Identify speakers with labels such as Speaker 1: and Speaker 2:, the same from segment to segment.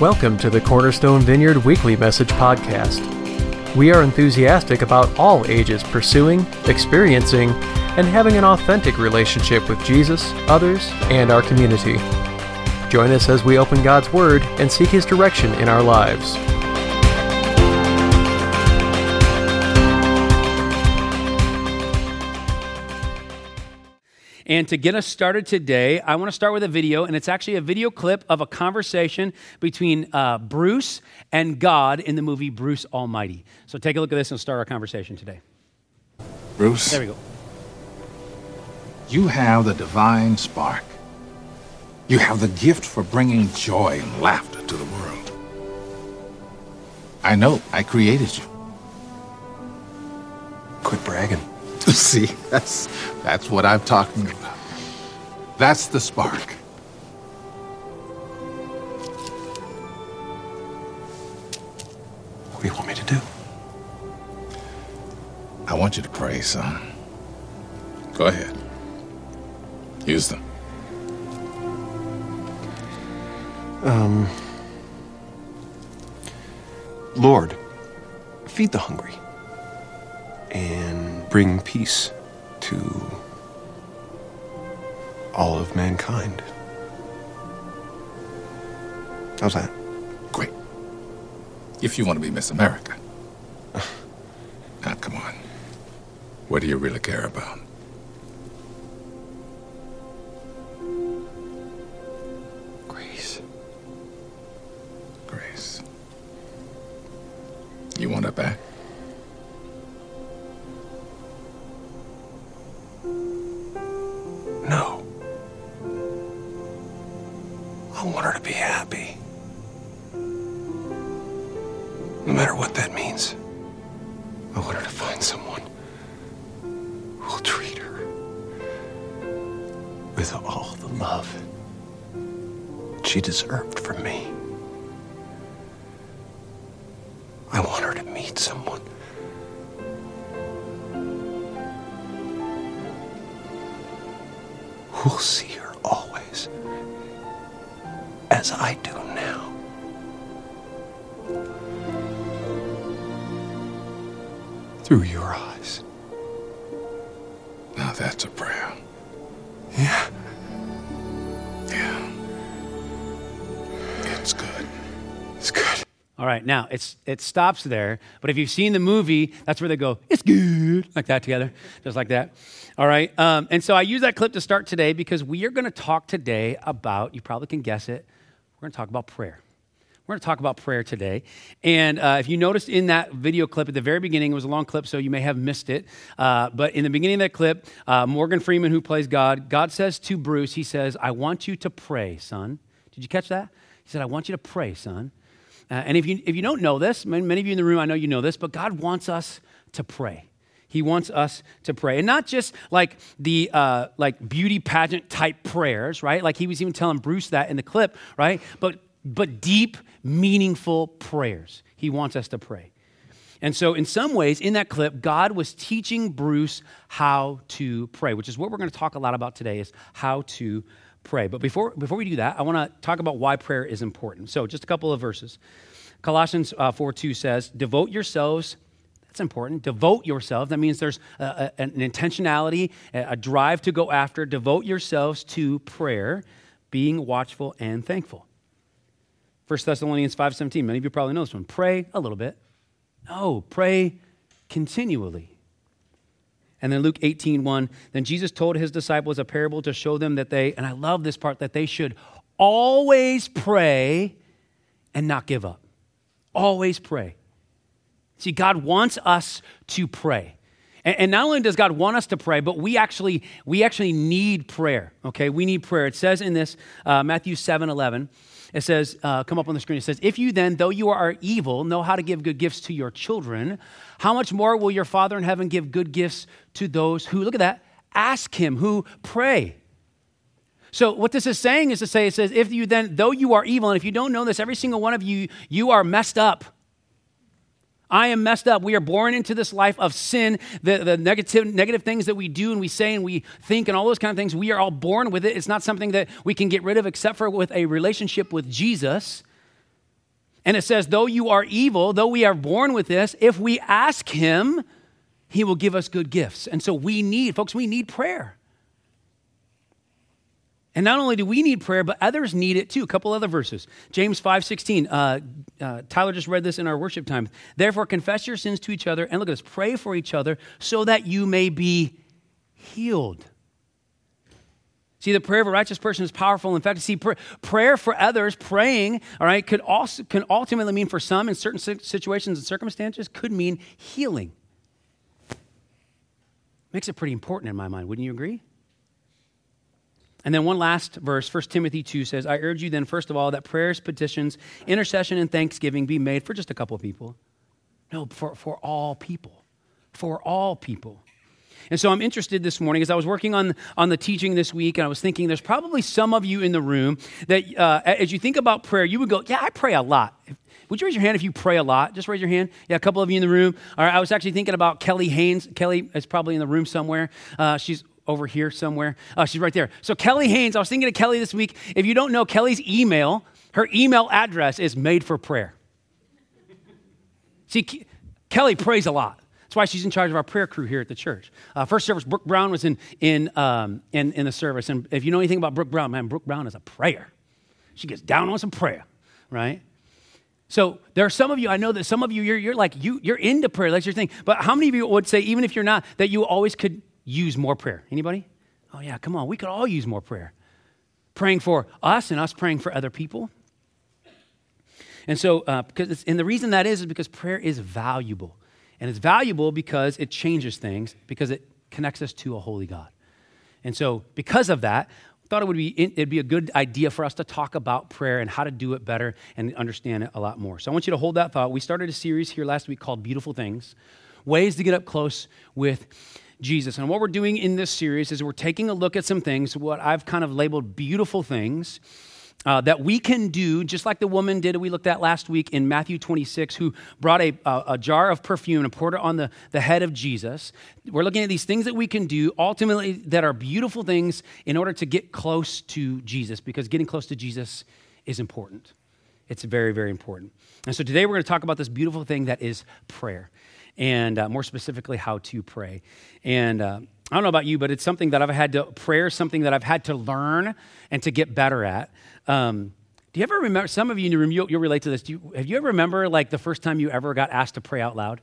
Speaker 1: Welcome to the Cornerstone Vineyard Weekly Message Podcast. We are enthusiastic about all ages pursuing, experiencing, and having an authentic relationship with Jesus, others, and our community. Join us as we open God's Word and seek His direction in our lives.
Speaker 2: And to get us started today, I want to start with a video, and it's actually a video clip of a conversation between uh, Bruce and God in the movie Bruce Almighty. So take a look at this and start our conversation today.
Speaker 3: Bruce,
Speaker 2: There we go.
Speaker 3: you have the divine spark. You have the gift for bringing joy and laughter to the world. I know I created you.
Speaker 4: Quit bragging.
Speaker 3: See, that's that's what I'm talking about. That's the spark.
Speaker 4: What do you want me to do?
Speaker 3: I want you to pray, son. Go ahead. Use them. Um.
Speaker 4: Lord, feed the hungry and bring peace to all of mankind. How's that?
Speaker 3: Great. If you want to be Miss America. now, come on. What do you really care about?
Speaker 4: Through your eyes.
Speaker 3: Now that's a prayer.
Speaker 4: Yeah.
Speaker 3: Yeah. It's good.
Speaker 4: It's good.
Speaker 2: All right, now it's it stops there. But if you've seen the movie, that's where they go, "It's good," like that together, just like that. All right, um, and so I use that clip to start today because we are going to talk today about. You probably can guess it. We're going to talk about prayer. We're going to talk about prayer today. And uh, if you noticed in that video clip at the very beginning, it was a long clip, so you may have missed it. Uh, but in the beginning of that clip, uh, Morgan Freeman, who plays God, God says to Bruce, He says, I want you to pray, son. Did you catch that? He said, I want you to pray, son. Uh, and if you, if you don't know this, many, of you in the room, I know you know this, but God wants us to pray. He wants us to pray. And not just like the uh, like beauty pageant type prayers, right? Like he was even telling Bruce that in the clip, right? But, but deep, meaningful prayers. He wants us to pray. And so, in some ways, in that clip, God was teaching Bruce how to pray, which is what we're going to talk a lot about today is how to pray. But before, before we do that, I want to talk about why prayer is important. So, just a couple of verses. Colossians uh, 4 2 says, Devote yourselves, that's important. Devote yourselves. That means there's a, a- an intentionality, a, a drive to go after. Devote yourselves to prayer, being watchful and thankful. 1 Thessalonians 5:17. Many of you probably know this one. Pray a little bit. No, pray continually. And then Luke 18, 1, then Jesus told his disciples a parable to show them that they, and I love this part, that they should always pray and not give up. Always pray. See, God wants us to pray. And, not only does God want us to pray, but we actually, we actually need prayer, okay? We need prayer. It says in this, uh, Matthew 7, 11, it says, uh, come up on the screen, it says, If you then, though you are evil, know how to give good gifts to your children, how much more will your Father in heaven give good gifts to those who, look at that, ask him, who pray? So what this is saying is to say, it says, if you then, though you are evil, and if you don't know this, every single one of you, you are messed up. I am messed up. We are born into this life of sin, the, the negative, negative things that we do and we say and we think and all those kind of things. We are all born with it. It's not something that we can get rid of except for with a relationship with Jesus. And it says, though you are evil, though we are born with this, if we ask him, he will give us good gifts. And so we need, folks, we need prayer. And not only do we need prayer, but others need it too. A couple other verses. James 5 16. Uh, uh, Tyler just read this in our worship time. Therefore, confess your sins to each other, and look at this pray for each other so that you may be healed. See, the prayer of a righteous person is powerful. In fact, see, pr- prayer for others, praying, all right, could also can ultimately mean for some in certain situations and circumstances, could mean healing. Makes it pretty important in my mind, wouldn't you agree? And then one last verse, 1 Timothy 2 says, I urge you then, first of all, that prayers, petitions, intercession, and thanksgiving be made for just a couple of people. No, for, for all people. For all people. And so I'm interested this morning as I was working on, on the teaching this week, and I was thinking there's probably some of you in the room that uh, as you think about prayer, you would go, Yeah, I pray a lot. Would you raise your hand if you pray a lot? Just raise your hand. Yeah, a couple of you in the room. All right, I was actually thinking about Kelly Haynes. Kelly is probably in the room somewhere. Uh, she's over here somewhere. Oh, she's right there. So Kelly Haynes, I was thinking of Kelly this week. If you don't know Kelly's email, her email address is made for prayer. See, Kelly prays a lot. That's why she's in charge of our prayer crew here at the church. Uh, first service, Brooke Brown was in, in, um, in, in the service. And if you know anything about Brooke Brown, man, Brooke Brown is a prayer. She gets down on some prayer, right? So there are some of you, I know that some of you, you're, you're like, you, you're into prayer, that's your thing. But how many of you would say, even if you're not, that you always could use more prayer? Anybody? Oh, yeah, come on. We could all use more prayer. Praying for us and us praying for other people. And so, uh, because and the reason that is, is because prayer is valuable. And it's valuable because it changes things, because it connects us to a holy God. And so, because of that, I thought it would be it'd be a good idea for us to talk about prayer and how to do it better and understand it a lot more. So I want you to hold that thought. We started a series here last week called Beautiful Things, ways to get up close with Jesus. And what we're doing in this series is we're taking a look at some things, what I've kind of labeled beautiful things. Uh, that we can do, just like the woman did we looked at last week in Matthew 26, who brought a, a, a, jar of perfume and poured it on the, the head of Jesus. We're looking at these things that we can do, ultimately, that are beautiful things in order to get close to Jesus, because getting close to Jesus is important. It's very, very important. And so today we're going to talk about this beautiful thing that is prayer and uh, more specifically, how to pray. And uh, I don't know about you, but it's something that I've had to, prayer something that I've had to learn and to get better at. Um, do you ever remember, some of you you'll, you'll relate to this. Do you, have you ever remember like the first time you ever got asked to pray out loud?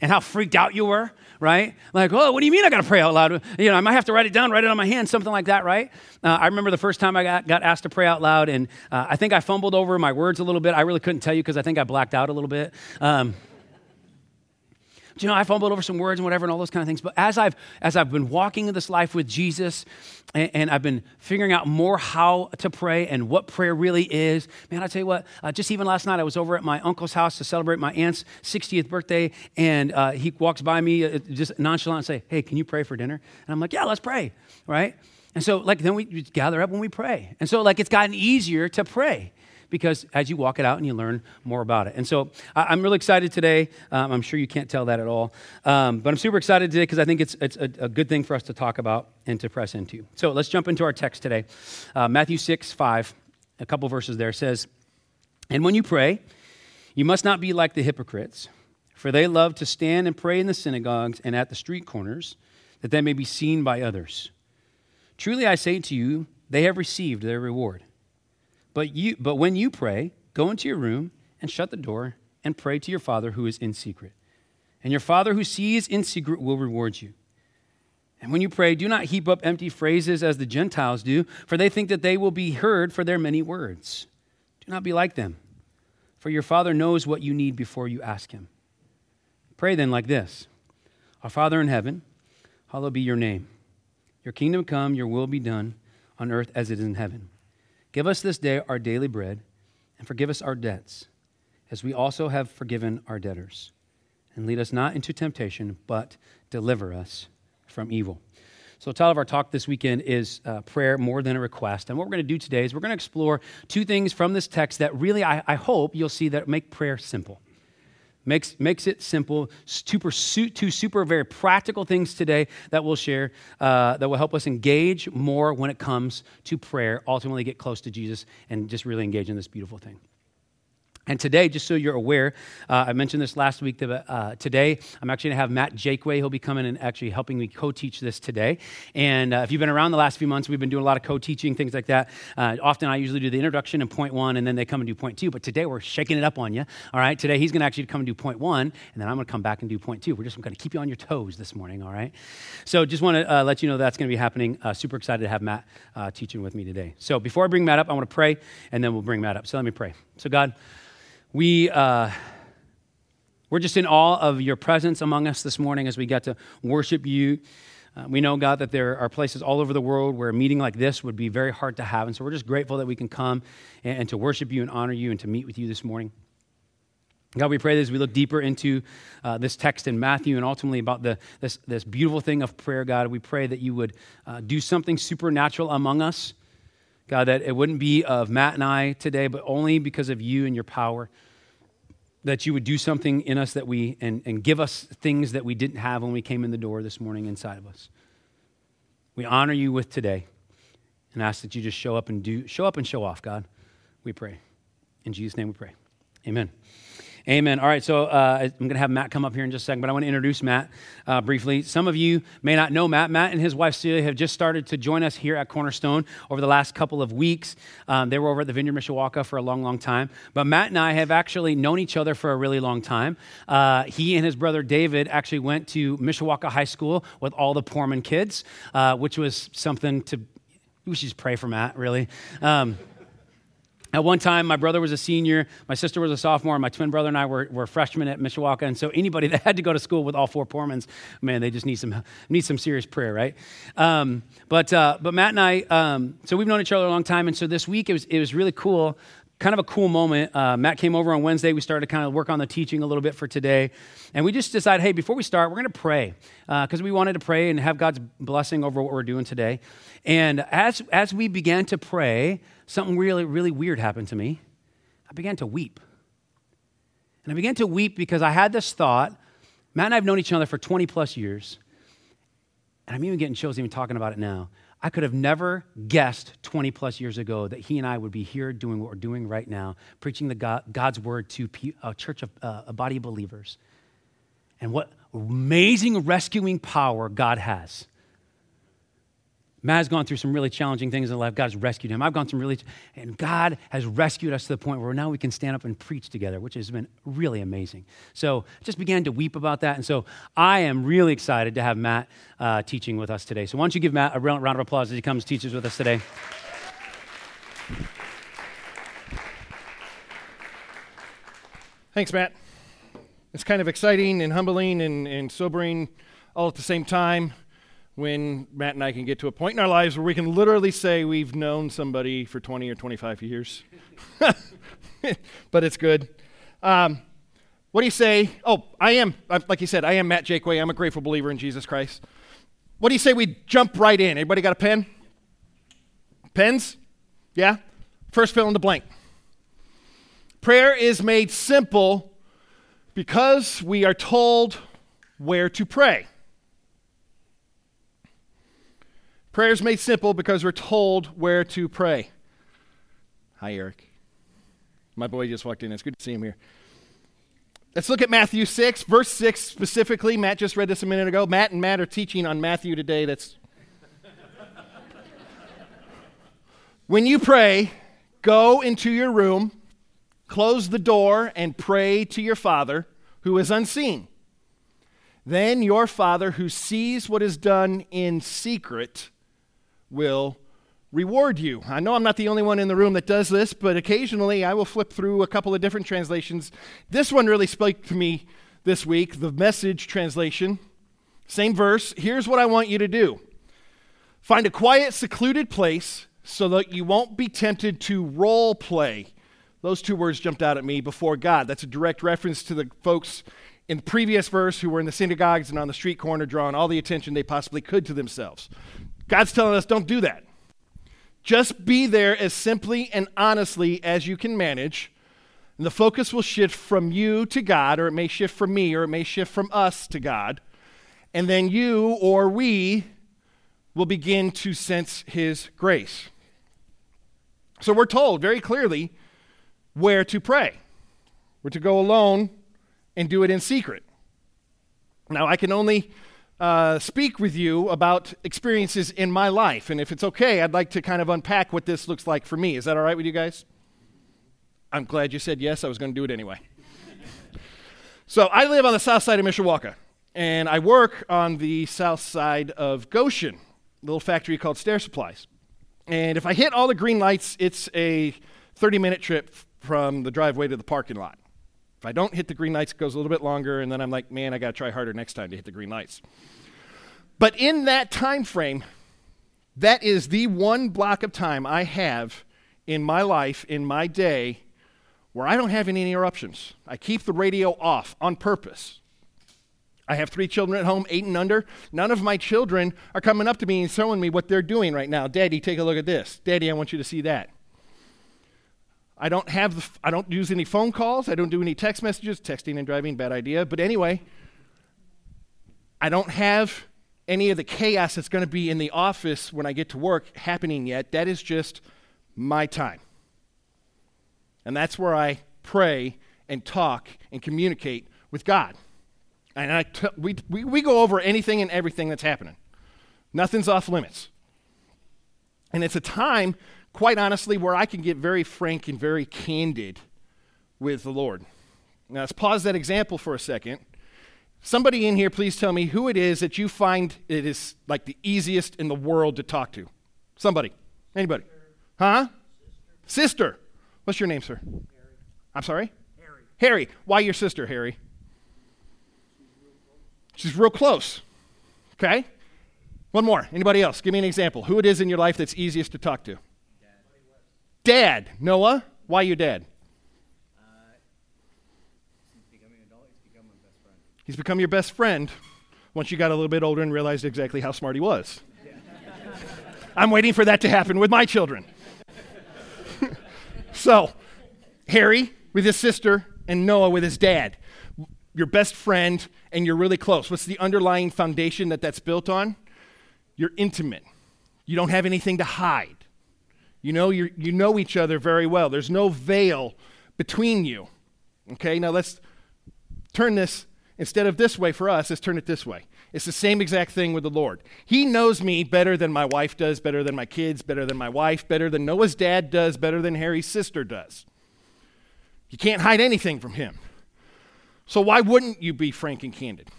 Speaker 2: And how freaked out you were, right? Like, oh, what do you mean I got to pray out loud? You know, I might have to write it down, write it on my hand, something like that, right? Uh, I remember the first time I got, got asked to pray out loud, and uh, I think I fumbled over my words a little bit. I really couldn't tell you because I think I blacked out a little bit. Um, you know, I fumbled over some words and whatever and all those kind of things. But as I've as I've been walking in this life with Jesus, and, and I've been figuring out more how to pray and what prayer really is, man, I tell you what. Uh, just even last night, I was over at my uncle's house to celebrate my aunt's 60th birthday, and uh, he walks by me uh, just nonchalant and say, "Hey, can you pray for dinner?" And I'm like, "Yeah, let's pray." Right? And so, like, then we gather up when we pray. And so, like, it's gotten easier to pray because as you walk it out and you learn more about it. And so I, am really excited today. Um, I'm sure you can't tell that at all. Um, but I'm super excited today because I think it's, it's a, a, good thing for us to talk about and to press into. So let's jump into our text today. Uh, Matthew 6, 5, a couple verses there says, And when you pray, you must not be like the hypocrites, for they love to stand and pray in the synagogues and at the street corners, that they may be seen by others. Truly I say to you, they have received their reward. But, you, but when you pray, go into your room and shut the door and pray to your Father who is in secret. And your Father who sees in secret will reward you. And when you pray, do not heap up empty phrases as the Gentiles do, for they think that they will be heard for their many words. Do not be like them, for your Father knows what you need before you ask Him. Pray then like this Our Father in heaven, hallowed be your name. Your kingdom come, your will be done on earth as it is in heaven. Give us this day our daily bread, and forgive us our debts, as we also have forgiven our debtors. And lead us not into temptation, but deliver us from evil. So, the title of our talk this weekend is uh, Prayer More Than a Request. And what we're going to do today is we're going to explore two things from this text that really, I, I hope you'll see that make prayer simple makes, makes it simple to pursue two super very practical things today that we'll share uh, that will help us engage more when it comes to prayer ultimately get close to jesus and just really engage in this beautiful thing And today, just so you're aware, uh, I mentioned this last week. That, uh, today, I'm actually going to have Matt Jaquay. He'll be coming and actually helping me co-teach this today. And uh, if you've been around the last few months, we've been doing a lot of co-teaching things like that. Uh, often, I usually do the introduction and point one, and then they come and do point two. But today, we're shaking it up on you. All right. Today, he's going to actually come and do point one, and then I'm going to come back and do point two. We're just going to keep you on your toes this morning. All right. So, just want to uh, let you know that's going to be happening. Uh, super excited to have Matt teaching with me today. So, before I bring Matt up, I want to pray, and then we'll bring Matt up. So, let me pray. So, God. We, uh, we're just in awe of your presence among us this morning as we get to worship you. Uh, we know, God, that there are places all over the world where a meeting like this would be very hard to have. And so we're just grateful that we can come and, and to worship you and honor you and to meet with you this morning. God, we pray that as we look deeper into uh, this text in Matthew and ultimately about the, this, this beautiful thing of prayer, God, we pray that you would uh, do something supernatural among us. God, that it wouldn't be of Matt and I today, but only because of you and your power. That you would do something in us that we, and, and give us things that we didn't have when we came in the door this morning inside of us. We honor you with today and ask that you just show up and do, show up and show off, God. We pray. In Jesus' name we pray. Amen. Amen. All right, so uh, I'm going to have Matt come up here in just a second, but I want to introduce Matt uh, briefly. Some of you may not know Matt. Matt and his wife Celia have just started to join us here at Cornerstone over the last couple of weeks. Um, they were over at the Vineyard Mishawaka for a long, long time. But Matt and I have actually known each other for a really long time. Uh, he and his brother David actually went to Mishawaka High School with all the Poorman kids, uh, which was something to, we should just pray for Matt, really. Um, at one time, my brother was a senior, my sister was a sophomore, my twin brother and I were, were freshmen at Mishawaka. And so anybody that had to go to school with all four Poormans, man, they just need some, need some serious prayer, right? Um, but, uh, but Matt and I, um, so we've known each other a long time. And so this week it was, it was really cool, kind of a cool moment. Uh, Matt came over on Wednesday. We started to kind of work on the teaching a little bit for today. And we just decided, hey, before we start, we're going to pray because uh, we wanted to pray and have God's blessing over what we're doing today. And as, as we began to pray, something really, really weird happened to me. I began to weep. And I began to weep because I had this thought. Matt and I have known each other for 20 plus years. And I'm even getting chills even talking about it now. I could have never guessed 20 plus years ago that he and I would be here doing what we're doing right now, preaching the God, God's word to a church of uh, a body of believers. And what amazing rescuing power God has Matt has gone through some really challenging things in life. God has rescued him. I've gone through some really, and God has rescued us to the point where now we can stand up and preach together, which has been really amazing. So just began to weep about that. And so I am really excited to have Matt uh, teaching with us today. So why don't you give Matt a round of applause as he comes teaches with us today.
Speaker 5: Thanks, Matt. It's kind of exciting and humbling and, and sobering all at the same time when Matt and I can get to a point in our lives where we can literally say we've known somebody for 20 or 25 years. but it's good. Um, what do you say? Oh, I am, like you said, I am Matt Jaquay. I'm a grateful believer in Jesus Christ. What do you say we jump right in? Everybody got a pen? Pens? Yeah? First fill in the blank. Prayer is made simple because we are told where to pray. Prayer is made simple because we're told where to pray. Hi, Eric. My boy just walked in. It's good to see him here. Let's look at Matthew 6, verse 6 specifically. Matt just read this a minute ago. Matt and Matt are teaching on Matthew today. That's When you pray, go into your room, close the door, and pray to your Father who is unseen. Then your Father who sees what is done in secret will reward you. I know I'm not the only one in the room that does this, but occasionally I will flip through a couple of different translations. This one really spoke to me this week, the message translation. Same verse. Here's what I want you to do find a quiet, secluded place so that you won't be tempted to role play. Those two words jumped out at me before God. That's a direct reference to the folks in the previous verse who were in the synagogues and on the street corner drawing all the attention they possibly could to themselves. God's telling us don't do that. Just be there as simply and honestly as you can manage. And the focus will shift from you to God, or it may shift from me, or it may shift from us to God. And then you or we will begin to sense His grace. So we're told very clearly where to pray. We're to go alone and do it in secret. Now, I can only uh, speak with you about experiences in my life. And if it's okay, I'd like to kind of unpack what this looks like for me. Is that all right with you guys? I'm glad you said yes. I was going to do it anyway. so, I live on the south side of Mishawaka, and I work on the south side of Goshen, a little factory called Stair Supplies. And if I hit all the green lights, it's a 30 minute trip from the driveway to the parking lot. I don't hit the green lights, it goes a little bit longer, and then I'm like, man, I got to try harder next time to hit the green lights. But in that time frame, that is the one block of time I have in my life, in my day, where I don't have any interruptions. I keep the radio off on purpose. I have three children at home, eight and under. None of my children are coming up to me and showing me what they're doing right now. Daddy, take a look at this. Daddy, I want you to see that. I don't have the, I don't use any phone calls. I don't do any text messages. Texting and driving, bad idea. But anyway, I don't have any of the chaos that's going to be in the office when I get to work happening yet. That is just my time. And that's where I pray and talk and communicate with God. And I t- we, we, we go over anything and everything that's happening. Nothing's off limits. And it's a time quite honestly, where I can get very frank and very candid with the Lord. Now, let's pause that example for a second. Somebody in here, please tell me who it is that you find it is like the easiest in the world to talk to. Somebody. Anybody? Huh? Sister. sister. What's your name, sir? Harry. I'm sorry?
Speaker 6: Harry.
Speaker 5: Harry. Why your sister, Harry? She's real close. Okay? One more. Anybody else? Give me an example. Who it is in your life that's easiest to talk to? Dad. Noah, why your dad?
Speaker 6: Uh, adult, he's, become
Speaker 5: he's become your best friend once you got a little bit older and realized exactly how smart he was. I'm waiting for that to happen with my children. so, Harry with his sister and Noah with his dad. Your best friend and you're really close. What's the underlying foundation that that's built on? You're intimate. You don't have anything to hide. You know, you you know each other very well. There's no veil between you. Okay, now let's turn this, instead of this way for us, let's turn it this way. It's the same exact thing with the Lord. He knows me better than my wife does, better than my kids, better than my wife, better than Noah's dad does, better than Harry's sister does. You can't hide anything from him. So why wouldn't you be frank and candid?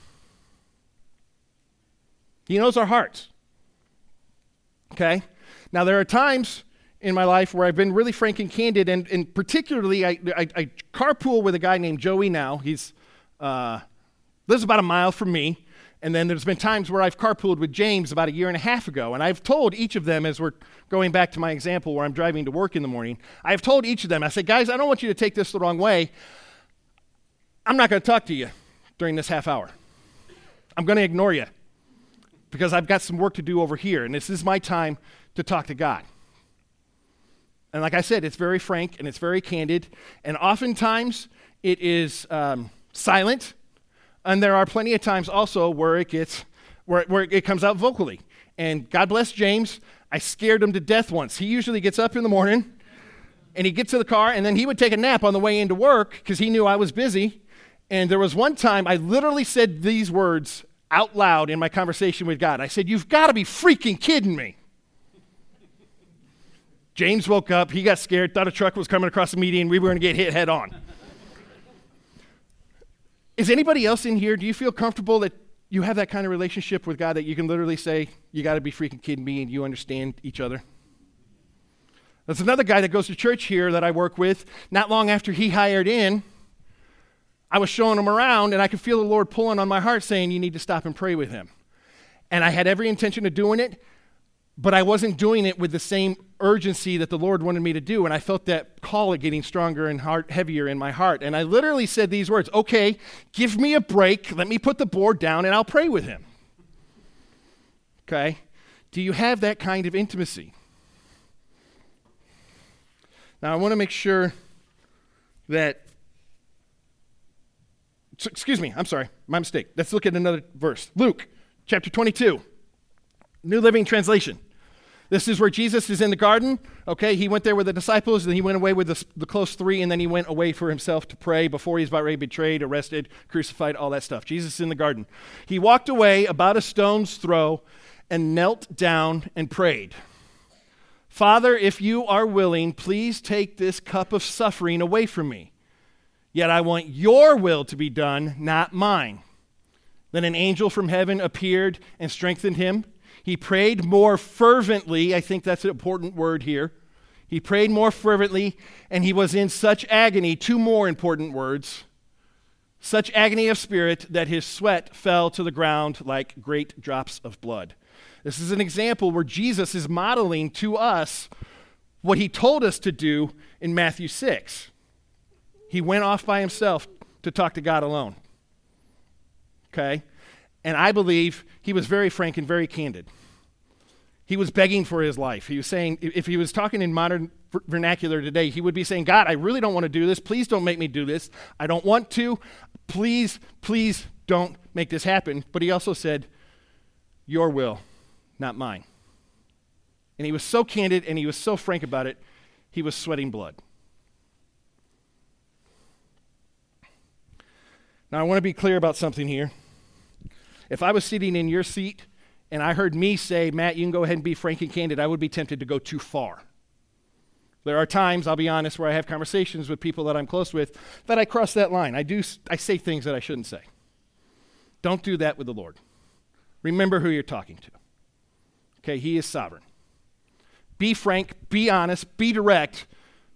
Speaker 5: He knows our hearts. Okay? Now, there are times in my life where I've been really frank and candid, and, and particularly I, I, I, carpool with a guy named Joey now. He's uh, lives about a mile from me. And then there's been times where I've carpooled with James about a year and a half ago. And I've told each of them, as we're going back to my example where I'm driving to work in the morning, I've told each of them, I said, guys, I don't want you to take this the wrong way. I'm not going to talk to you during this half hour. I'm going to ignore you because I've got some work to do over here. And this is my time to talk to God. And like I said, it's very frank and it's very candid. And oftentimes it is um, silent. And there are plenty of times also where it gets, where, where it comes out vocally. And God bless James. I scared him to death once. He usually gets up in the morning and he gets to the car and then he would take a nap on the way into work because he knew I was busy. And there was one time I literally said these words out loud in my conversation with God. I said, You've got to be freaking kidding me. James woke up. He got scared, thought a truck was coming across the median. We were going to get hit head on. Is anybody else in here? Do you feel comfortable that you have that kind of relationship with God that you can literally say, You got to be freaking kidding me, and you understand each other? There's another guy that goes to church here that I work with. Not long after he hired in, I was showing him around, and I could feel the Lord pulling on my heart saying, You need to stop and pray with him. And I had every intention of doing it, but I wasn't doing it with the same urgency that the Lord wanted me to do. And I felt that call getting stronger and heavier in my heart. And I literally said these words Okay, give me a break. Let me put the board down and I'll pray with him. Okay? Do you have that kind of intimacy? Now, I want to make sure that. Excuse me, I'm sorry, my mistake. Let's look at another verse. Luke chapter 22, New Living Translation. This is where Jesus is in the garden. Okay, he went there with the disciples, and he went away with the, the, close three, and then he went away for himself to pray before he's about to be betrayed, arrested, crucified, all that stuff. Jesus is in the garden. He walked away about a stone's throw and knelt down and prayed. Father, if you are willing, please take this cup of suffering away from me. Yet I want your will to be done, not mine. Then an angel from heaven appeared and strengthened him. He prayed more fervently. I think that's an important word here. He prayed more fervently, and he was in such agony, two more important words, such agony of spirit that his sweat fell to the ground like great drops of blood. This is an example where Jesus is modeling to us what he told us to do in Matthew 6. He went off by himself to talk to God alone. Okay? And I believe he was very frank and very candid. He was begging for his life. He was saying, if he was talking in modern vernacular today, he would be saying, God, I really don't want to do this. Please don't make me do this. I don't want to. Please, please don't make this happen. But he also said, Your will, not mine. And he was so candid and he was so frank about it, he was sweating blood. Now, I want to be clear about something here. If I was sitting in your seat, and I heard me say, Matt, you can go ahead and be frank and candid, I would be tempted to go too far. There are times, I'll be honest, where I have conversations with people that I'm close with that I cross that line. I do I say things that I shouldn't say. Don't do that with the Lord. Remember who you're talking to. Okay, he is sovereign. Be frank, be honest, be direct,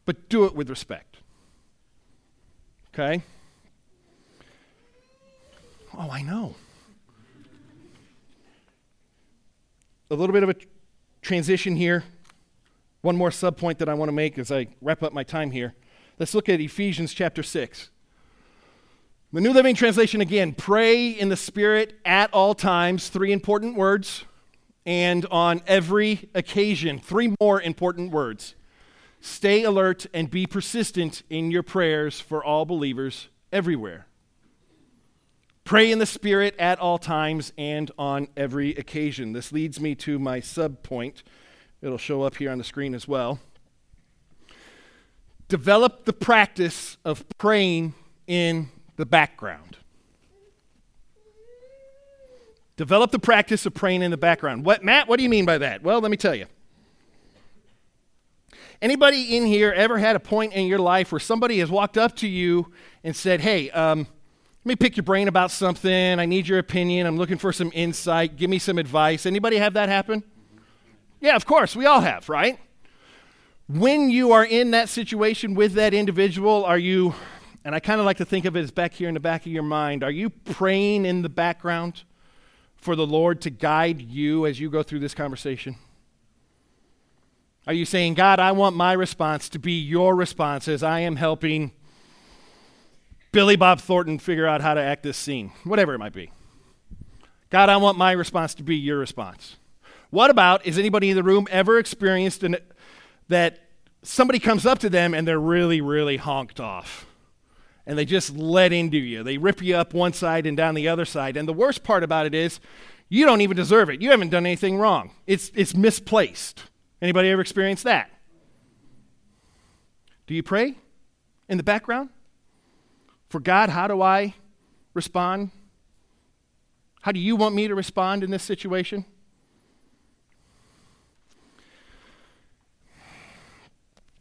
Speaker 5: but do it with respect. Okay? Oh, I know. A little bit of a transition here. One more subpoint that I want to make as I wrap up my time here. Let's look at Ephesians chapter 6. The New Living Translation again pray in the Spirit at all times, three important words, and on every occasion, three more important words. Stay alert and be persistent in your prayers for all believers everywhere. Pray in the Spirit at all times and on every occasion. This leads me to my sub point. It'll show up here on the screen as well. Develop the practice of praying in the background. Develop the practice of praying in the background. What, Matt, what do you mean by that? Well, let me tell you. Anybody in here ever had a point in your life where somebody has walked up to you and said, Hey, um, let me pick your brain about something. I need your opinion. I'm looking for some insight. Give me some advice. Anybody have that happen? Yeah, of course. We all have, right? When you are in that situation with that individual, are you, and I kind of like to think of it as back here in the back of your mind, are you praying in the background for the Lord to guide you as you go through this conversation? Are you saying, God, I want my response to be your response as I am helping Billy Bob Thornton figure out how to act this scene, whatever it might be. God, I want my response to be your response. What about, is anybody in the room ever experienced an, that somebody comes up to them and they're really, really honked off? And they just let into you. They rip you up one side and down the other side. And the worst part about it is, you don't even deserve it. You haven't done anything wrong. It's, it's misplaced. Anybody ever experienced that? Do you pray in the background? For God, how do I respond? How do you want me to respond in this situation?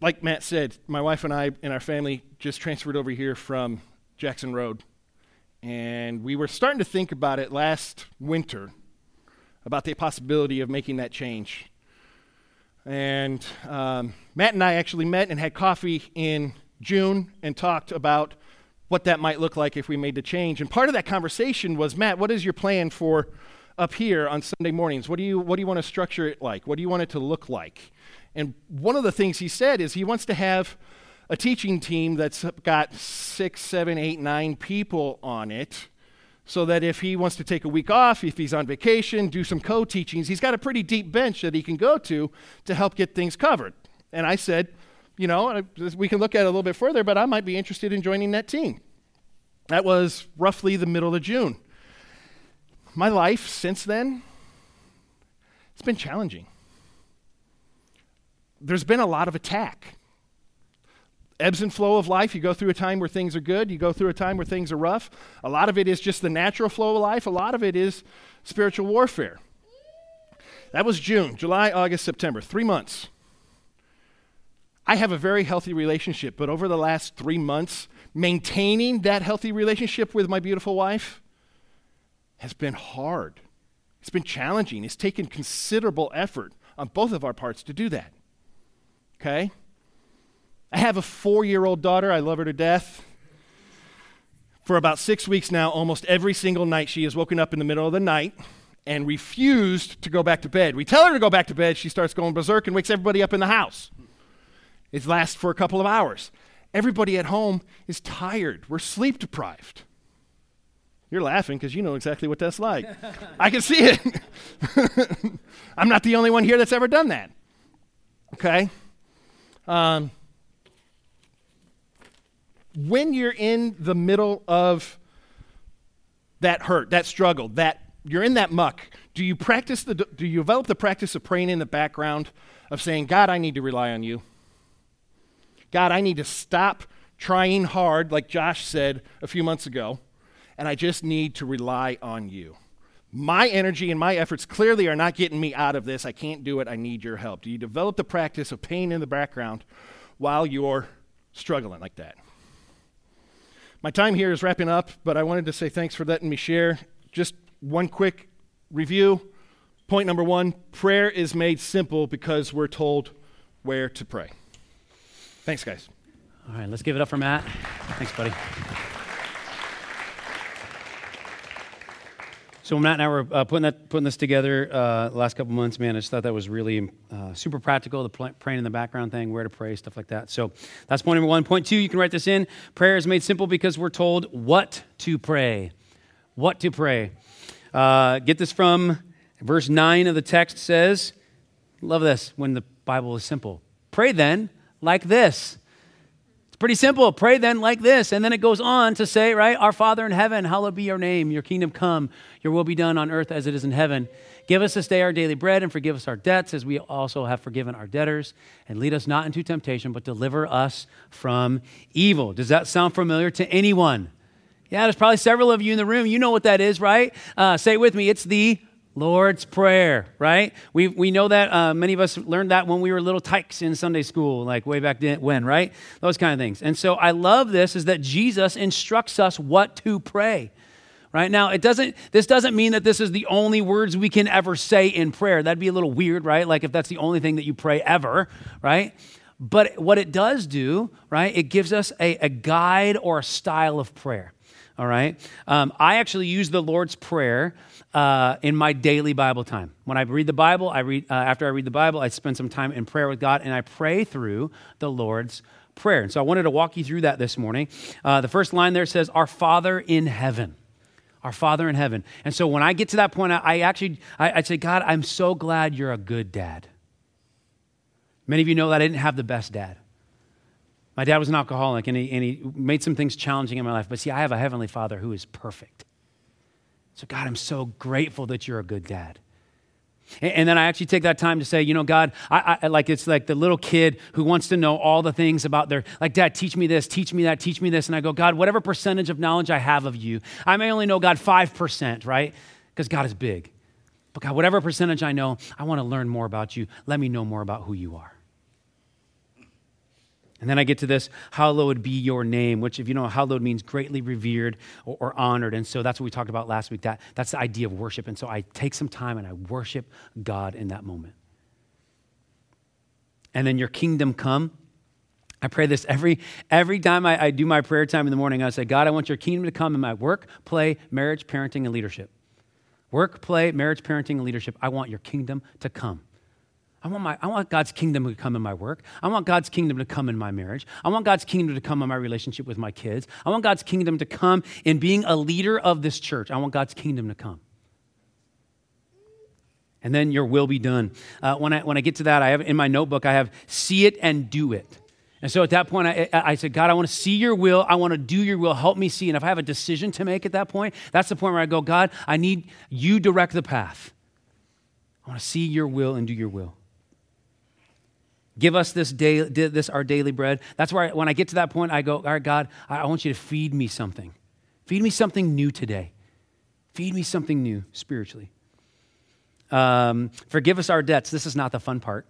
Speaker 5: Like Matt said, my wife and I and our family just transferred over here from Jackson Road. And we were starting to think about it last winter about the possibility of making that change. And um, Matt and I actually met and had coffee in June and talked about what that might look like if we made the change. And part of that conversation was, Matt, what is your plan for up here on Sunday mornings? What do you what do you want to structure it like? What do you want it to look like? And one of the things he said is he wants to have a teaching team that's got six, seven, eight, nine people on it. So that if he wants to take a week off, if he's on vacation, do some co teachings, he's got a pretty deep bench that he can go to to help get things covered. And I said, you know, we can look at it a little bit further, but I might be interested in joining that team. That was roughly the middle of June. My life since then, it's been challenging. there's been a lot of attack. Ebbs and flow of life. You go through a time where things are good, you go through a time where things are rough. A lot of it is just the natural flow of life, a lot of it is spiritual warfare. That was June, July, August, September, three months. I have a very healthy relationship, but over the last three months, maintaining that healthy relationship with my beautiful wife has been hard. It's been challenging. It's taken considerable effort on both of our parts to do that. Okay? I have a four year old daughter. I love her to death. For about six weeks now, almost every single night, she has woken up in the middle of the night and refused to go back to bed. We tell her to go back to bed, she starts going berserk and wakes everybody up in the house. It lasts for a couple of hours. Everybody at home is tired. We're sleep deprived. You're laughing because you know exactly what that's like. I can see it. I'm not the only one here that's ever done that. Okay? Um, when you're in the middle of that hurt, that struggle, that you're in that muck, do you practice the do you develop the practice of praying in the background of saying, "God, I need to rely on you." God, I need to stop trying hard like Josh said a few months ago, and I just need to rely on you. My energy and my efforts clearly are not getting me out of this. I can't do it. I need your help. Do you develop the practice of pain in the background while you're struggling like that? My time here is wrapping up, but I wanted to say thanks for letting me share. Just one quick review. Point number one prayer is made simple because we're told where to pray. Thanks, guys.
Speaker 2: All right, let's give it up for Matt. Thanks, buddy. So Matt and I were uh, putting that putting this together uh, last couple months. Man, I just thought that was really uh, super practical. The pl- praying in the background thing, where to pray, stuff like that. So that's point number one. Point two, you can write this in. Prayer is made simple because we're told what to pray. What to pray. Uh, get this from verse nine of the text says. Love this when the Bible is simple. Pray then like this. It's pretty simple. Pray then like this. And then it goes on to say, right, Our Father in heaven, hallowed be your name. Your kingdom come. Your will be done on earth as it is in heaven. Give us this day our daily bread and forgive us our debts as we also have forgiven our debtors. And lead us not into temptation, but deliver us from evil. Does that sound familiar to anyone? Yeah, there's probably several of you in the room. You know what that is, right? Uh, say it with me. It's the Lord's Prayer, right? We, we know that. Uh, many of us learned that when we were little tykes in Sunday school, like way back when, right? Those kind of things. And so I love this is that Jesus instructs us what to pray. Right now, it doesn't. This doesn't mean that this is the only words we can ever say in prayer. That'd be a little weird, right? Like if that's the only thing that you pray ever, right? But what it does do, right? It gives us a, a guide or a style of prayer. All right. Um, I actually use the Lord's Prayer uh, in my daily Bible time. When I read the Bible, I read uh, after I read the Bible, I spend some time in prayer with God, and I pray through the Lord's prayer. And so I wanted to walk you through that this morning. Uh, the first line there says, "Our Father in heaven." Our Father in heaven. And so when I get to that point, I, I actually I, I say, God, I'm so glad you're a good dad. Many of you know that I didn't have the best dad. My dad was an alcoholic and he, and he made some things challenging in my life. But see, I have a heavenly father who is perfect. So, God, I'm so grateful that you're a good dad. And, then I actually take that time to say, you know, God, I, I, like it's like the little kid who wants to know all the things about their, like, Dad, teach me this, teach me that, teach me this. And I go, God, whatever percentage of knowledge I have of you, I may only know, God, 5%, right? Because God is big. But God, whatever percentage I know, I want to learn more about you. Let me know more about who you are. And then I get to this, hallowed be your name, which, if you know, hallowed means greatly revered or, or, honored. And so that's what we talked about last week. That, that's the idea of worship. And so I take some time and I worship God in that moment. And then your kingdom come. I pray this every, every time I, I do my prayer time in the morning. I say, God, I want your kingdom to come in my work, play, marriage, parenting, and leadership. Work, play, marriage, parenting, and leadership. I want your kingdom to come. I want, my, I want God's kingdom to come in my work. I want God's kingdom to come in my marriage. I want God's kingdom to come in my relationship with my kids. I want God's kingdom to come in being a leader of this church. I want God's kingdom to come. And then your will be done. Uh, when, I, when I get to that, I have in my notebook, I have see it and do it. And so at that point, I, I said, God, I want to see your will. I want to do your will. Help me see. And if I have a decision to make at that point, that's the point where I go, God, I need you direct the path. I want to see your will and do your will. Give us this day, this our daily bread. That's I, when I get to that point, I go, all right, God, I want you to feed me something. Feed me something new today. Feed me something new spiritually. Um, forgive us our debts. This is not the fun part.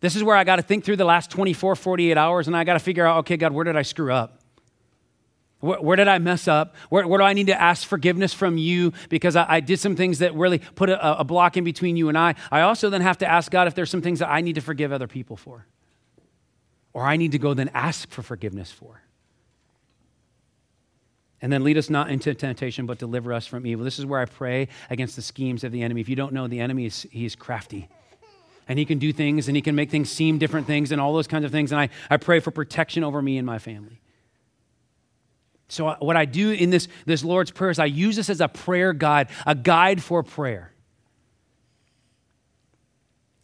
Speaker 2: This is where I got to think through the last 24, 48 hours and I got to figure out, okay, God, where did I screw up? Where, where, did I mess up? Where, where, do I need to ask forgiveness from you because I, I did some things that really put a, a, block in between you and I? I also then have to ask God if there's some things that I need to forgive other people for, or I need to go then ask for forgiveness for. And then lead us not into temptation, but deliver us from evil. This is where I pray against the schemes of the enemy. If you don't know, the enemy is he's crafty. And he can do things and he can make things seem different things and all those kinds of things. And I, I pray for protection over me and my family. So, what I do in this, this Lord's Prayer is I use this as a prayer guide, a guide for prayer.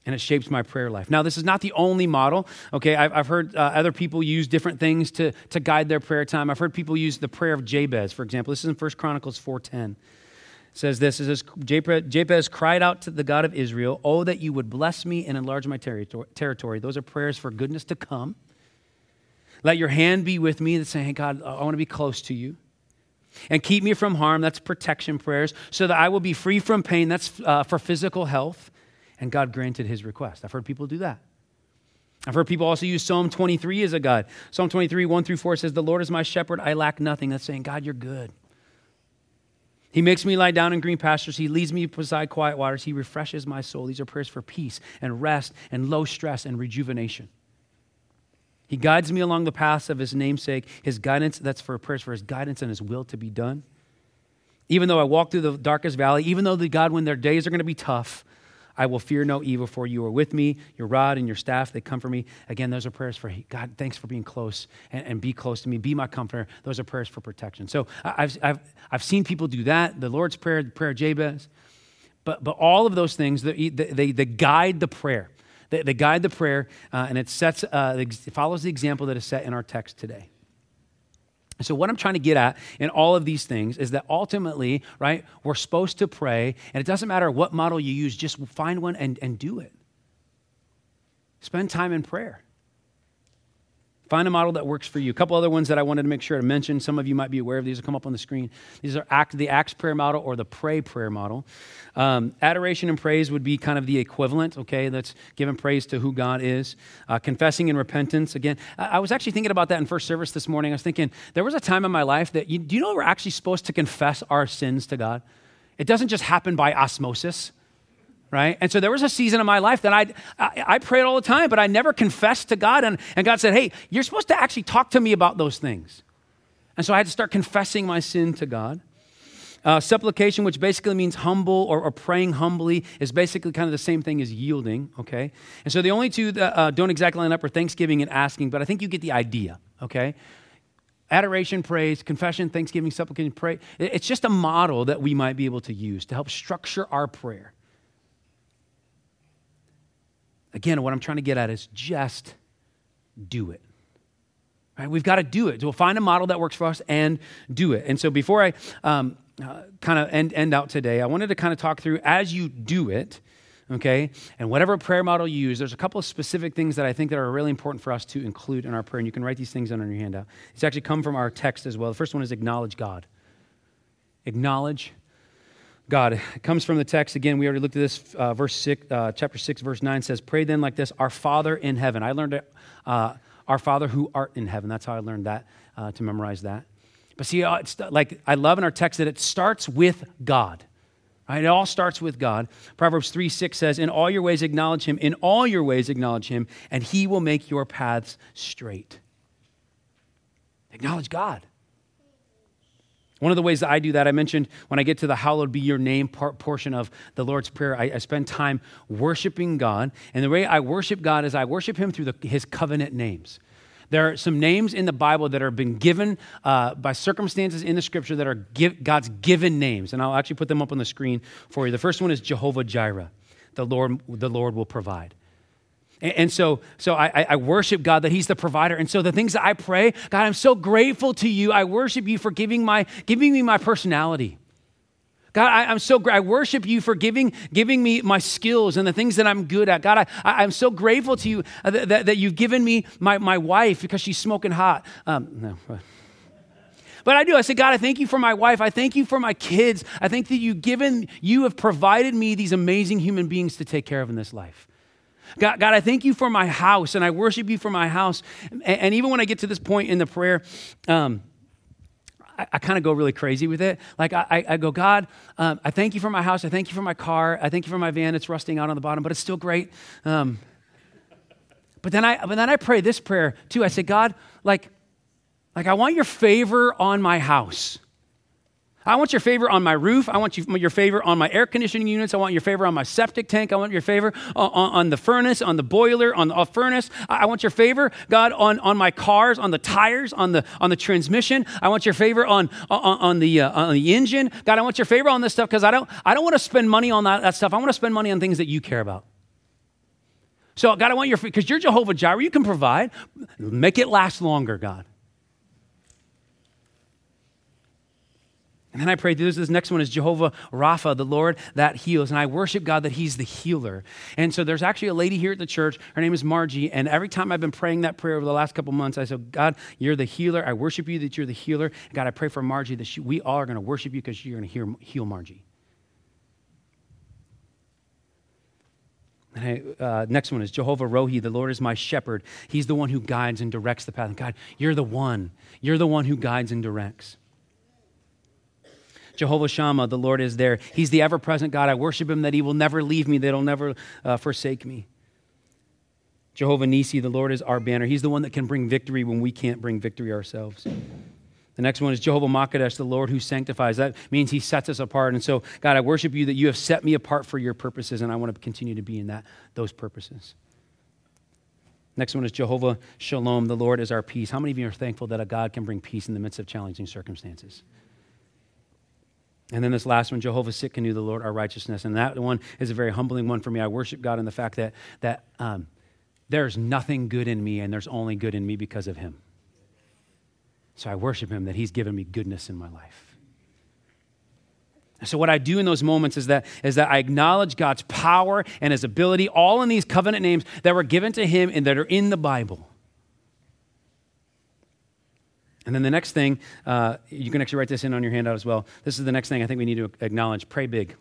Speaker 2: And it shapes my prayer life. Now, this is not the only model. Okay, I've, I've heard uh, other people use different things to, to guide their prayer time. I've heard people use the prayer of Jabez, for example. This is in 1 Chronicles 4.10. It says this, it says, Jabez cried out to the God of Israel, Oh, that you would bless me and enlarge my territory. Those are prayers for goodness to come. Let your hand be with me. That's saying, hey, God, I want to be close to you. And keep me from harm. That's protection prayers. So that I will be free from pain. That's uh, for physical health. And God granted his request. I've heard people do that. I've heard people also use Psalm 23 as a God. Psalm 23, 1 through 4 says, The Lord is my shepherd, I lack nothing. That's saying, God, you're good. He makes me lie down in green pastures. He leads me beside quiet waters. He refreshes my soul. These are prayers for peace and rest and low stress and rejuvenation. He guides me along the paths of his namesake, his guidance, that's for prayers for his guidance and his will to be done. Even though I walk through the darkest valley, even though the God, when their days are going to be tough, I will fear no evil, for you are with me. Your rod and your staff, they comfort me. Again, those are prayers for God, thanks for being close and, and be close to me. Be my comforter. Those are prayers for protection. So I've, I've, I've seen people do that. The Lord's Prayer, the prayer of Jabez. But, but all of those things, they, they, they guide the prayer. They, guide the prayer, uh, and it, sets, uh, it follows the example that is set in our text today. So, what I'm trying to get at in all of these things is that ultimately, right, we're supposed to pray, and it doesn't matter what model you use, just find one and, and do it. Spend time in prayer. Find a model that works for you. A couple other ones that I wanted to make sure to mention. Some of you might be aware of these. Will come up on the screen. These are act, the Acts prayer model or the pray prayer model. Um, adoration and praise would be kind of the equivalent. Okay, that's giving praise to who God is. Uh, confessing and repentance. Again, I, I, was actually thinking about that in first service this morning. I was thinking there was a time in my life that you, do you know we're actually supposed to confess our sins to God? It doesn't just happen by osmosis right? And so there was a season of my life that I'd, I, I prayed all the time, but I never confessed to God. And, and God said, hey, you're supposed to actually talk to me about those things. And so I had to start confessing my sin to God. Uh, supplication, which basically means humble or, or, praying humbly, is basically kind of the same thing as yielding, okay? And so the only two that uh, don't exactly line up are thanksgiving and asking, but I think you get the idea, okay? Adoration, praise, confession, thanksgiving, supplication, pray. It's just a model that we might be able to use to help structure our prayer. Again, what I'm trying to get at is just do it. Right? We've got to do it. We'll find a model that works for us and do it. And so before I um, uh, kind of end, end out today, I wanted to kind of talk through as you do it, okay, and whatever prayer model you use, there's a couple of specific things that I think that are really important for us to include in our prayer. And you can write these things down on your handout. It's actually come from our text as well. The first one is acknowledge God. Acknowledge God. It comes from the text again. We already looked at this. Uh, verse six, uh, chapter six, verse nine says, "Pray then like this: Our Father in heaven." I learned it. Uh, Our Father who art in heaven. That's how I learned that uh, to memorize that. But see, uh, it's like I love in our text that it starts with God. Right? It all starts with God. Proverbs 3 6 says, In all your ways acknowledge him, in all your ways acknowledge him, and he will make your paths straight. Acknowledge God. One of the ways that I do that, I mentioned when I get to the hallowed be your name part, portion of the Lord's Prayer, I, I, spend time worshiping God. And the way I worship God is I worship Him through the, His covenant names. There are some names in the Bible that have been given uh, by circumstances in the scripture that are give, God's given names. And I'll actually put them up on the screen for you. The first one is Jehovah Jireh, the Lord, the Lord will provide. And, so, so I, I worship God that He's the provider. And so the things that I pray, God, I'm so grateful to you. I worship you for giving, my, giving me my personality. God, I, am so I worship you for giving, giving me my skills and the things that I'm good at. God, I, I, am so grateful to you that, that, that, you've given me my, my wife because she's smoking hot. Um, no. But I do. I say, God, I thank you for my wife. I thank you for my kids. I think that you've given, you have provided me these amazing human beings to take care of in this life. God, God, I thank you for my house and I worship you for my house. And, and even when I get to this point in the prayer, um, I, I kind of go really crazy with it. Like, I, I go, God, um, I thank you for my house. I thank you for my car. I thank you for my van. It's rusting out on the bottom, but it's still great. Um, but then I, but then I pray this prayer too. I say, God, like, like I want your favor on my house. I want your favor on my roof. I want you, your favor on my air conditioning units. I want your favor on my septic tank. I want your favor on, on, on the furnace, on the boiler, on the furnace. I, I want your favor, God, on, on my cars, on the tires, on the, on the transmission. I want your favor on, on, on the, uh, on the engine. God, I want your favor on this stuff because I don't, I don't want to spend money on that, that stuff. I want to spend money on things that you care about. So, God, I want your, because you're Jehovah Jireh, you can provide. Make it last longer, God. And then I pray this, this next one is Jehovah Rapha, the Lord that heals. And I worship God that He's the healer. And so there's actually a lady here at the church. Her name is Margie. And every time I've been praying that prayer over the last couple months, I said, God, you're the healer. I worship you that you're the healer. And God, I pray for Margie that she, we all are going to worship you because you're going to heal Margie. And I, uh, next one is Jehovah Rohi. The Lord is my shepherd. He's the one who guides and directs the path. And God, you're the one. You're the one who guides and directs. Jehovah Shammah, the Lord is there. He's the ever present God. I worship him that he will never leave me, that he'll never uh, forsake me. Jehovah Nissi, the Lord is our banner. He's the one that can bring victory when we can't bring victory ourselves. The next one is Jehovah Makadesh, the Lord who sanctifies. That means he sets us apart. And so, God, I worship you that you have set me apart for your purposes, and I want to continue to be in that, those purposes. Next one is Jehovah Shalom, the Lord is our peace. How many of you are thankful that a God can bring peace in the midst of challenging circumstances? And then this last one, Jehovah Tsidkenu, the Lord our righteousness. And that one is a very humbling one for me. I worship God in the fact that, that um, there's nothing good in me and there's only good in me because of Him. So I worship Him that He's given me goodness in my life. So what I do in those moments is that, is that I acknowledge God's power and His ability, all in these covenant names that were given to Him and that are in the Bible. And then the next thing, uh, you can actually write this in on your handout as well. This is the next thing I think we need to acknowledge pray big.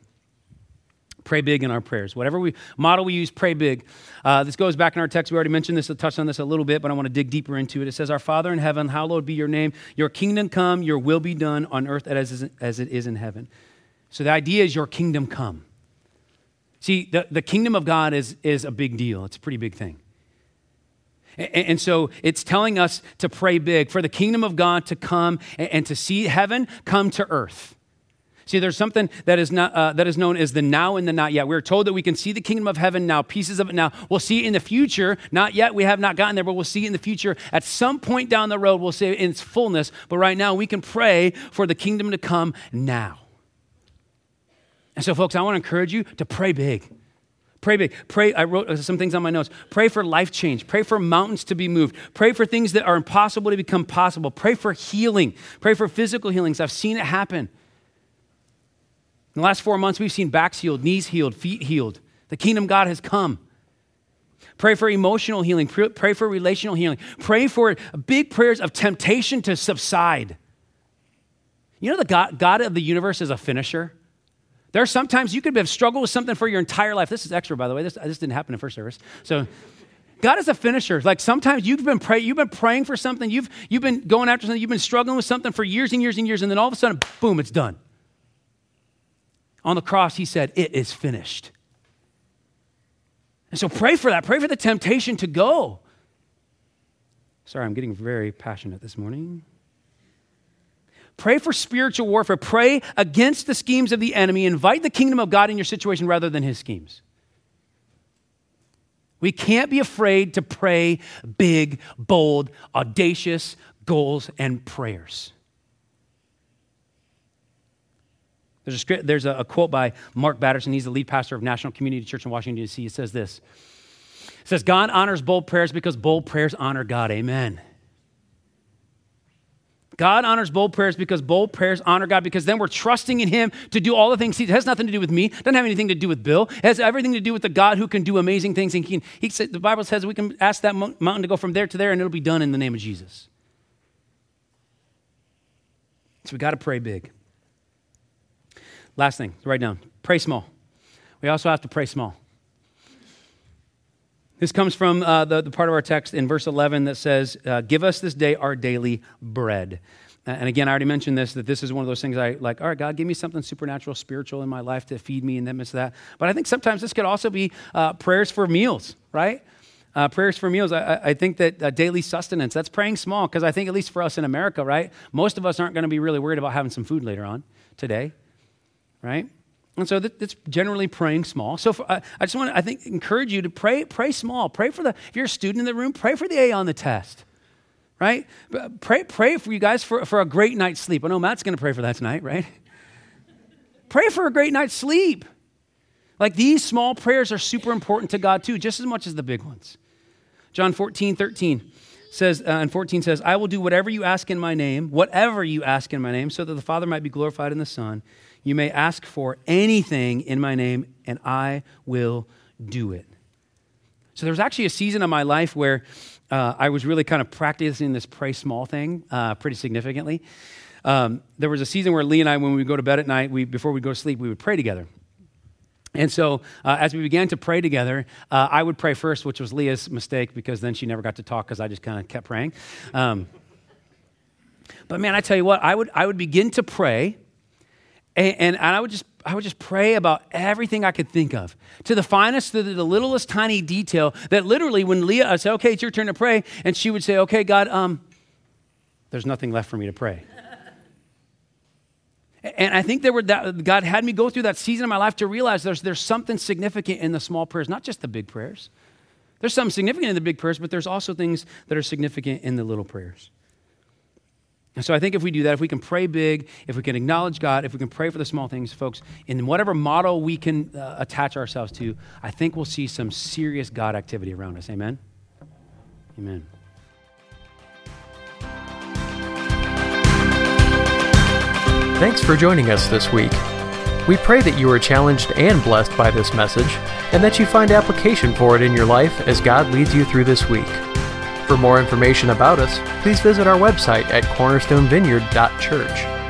Speaker 2: Pray big in our prayers. Whatever we model we use, pray big. Uh, this goes back in our text. We already mentioned this, I touched on this a little bit, but I want to dig deeper into it. It says, Our Father in heaven, hallowed be your name. Your kingdom come, your will be done on earth as, as it is in heaven. So the idea is your kingdom come. See, the, the kingdom of God is, is a big deal, it's a pretty big thing. And so it's telling us to pray big for the kingdom of God to come and to see heaven come to earth. See, there's something that is, not, uh, that is known as the now and the not yet. We're told that we can see the kingdom of heaven now, pieces of it now. We'll see it in the future. Not yet, we have not gotten there, but we'll see it in the future. At some point down the road, we'll see it in its fullness. But right now, we can pray for the kingdom to come now. And so, folks, I want to encourage you to pray big. Pray big. Pray. I wrote uh, some things on my notes. Pray for life change. Pray for mountains to be moved. Pray for things that are impossible to become possible. Pray for healing. Pray for physical healings. I've seen it happen. In the last four months, we've seen backs healed, knees healed, feet healed. The kingdom God has come. Pray for emotional healing. Pray for relational healing. Pray for big prayers of temptation to subside. You know, the God, God of the universe is a finisher. There are sometimes you could have struggled with something for your entire life. This is extra, by the way. This, this didn't happen in first service. So God is a finisher. Like sometimes you've been praying, you've been praying for something, you've you've been going after something, you've been struggling with something for years and years and years, and then all of a sudden, boom, it's done. On the cross, he said, It is finished. And so pray for that. Pray for the temptation to go. Sorry, I'm getting very passionate this morning. Pray for spiritual warfare. Pray against the schemes of the enemy. Invite the kingdom of God in your situation rather than his schemes. We can't be afraid to pray big, bold, audacious goals and prayers. There's a, there's a, quote by Mark Batterson. He's the lead pastor of National Community Church in Washington, D.C. It says this It says, God honors bold prayers because bold prayers honor God. Amen. God honors bold prayers because bold prayers honor God because then we're trusting in Him to do all the things. He has nothing to do with me, doesn't have anything to do with Bill. It has everything to do with the God who can do amazing things. And he, he said, the Bible says we can ask that mountain to go from there to there and it'll be done in the name of Jesus. So we got to pray big. Last thing, write down pray small. We also have to pray small. This comes from uh, the, the, part of our text in verse 11 that says, uh, Give us this day our daily bread. And again, I already mentioned this, that this is one of those things I like, all right, God, give me something supernatural, spiritual in my life to feed me and then miss that. But I think sometimes this could also be uh, prayers for meals, right? Uh, prayers for meals. I, I think that uh, daily sustenance, that's praying small, because I think, at least for us in America, right, most of us aren't going to be really worried about having some food later on today, right? And so that's generally praying small. So for, uh, I just want to, I think, encourage you to pray, pray small. Pray for the, if you're a student in the room, pray for the A on the test, right? Pray, pray for you guys for, for a great night's sleep. I know Matt's going to pray for that tonight, right? pray for a great night's sleep. Like these small prayers are super important to God too, just as much as the big ones. John 14, 13 says, uh, and 14 says, I will do whatever you ask in my name, whatever you ask in my name, so that the Father might be glorified in the Son. You may ask for anything in my name, and I will do it. So there was actually a season of my life where uh, I was really kind of practicing this pray small thing uh, pretty significantly. Um, there was a season where Leah and I, when we would go to bed at night, we, before we go to sleep, we would pray together. And so, uh, as we began to pray together, uh, I would pray first, which was Leah's mistake because then she never got to talk because I just kind of kept praying. Um, but man, I tell you what, I would, I would begin to pray, and, and, I would just I would just pray about everything I could think of to the finest, to the, littlest tiny detail. That literally, when Leah, I say, "Okay, it's your turn to pray," and she would say, "Okay, God, um, there's nothing left for me to pray." And I think there were that, God had me go through that season of my life to realize there's, there's something significant in the small prayers, not just the big prayers. There's something significant in the big prayers, but there's also things that are significant in the little prayers. And so I think if we do that, if we can pray big, if we can acknowledge God, if we can pray for the small things, folks, in whatever model we can uh, attach ourselves to, I think we'll see some serious God activity around us. Amen? Amen.
Speaker 1: Thanks for joining us this week. We pray that you are challenged and blessed by this message, and that you find application for it in your life as God leads you through this week. For more information about us, please visit our website at cornerstonevineyard.church.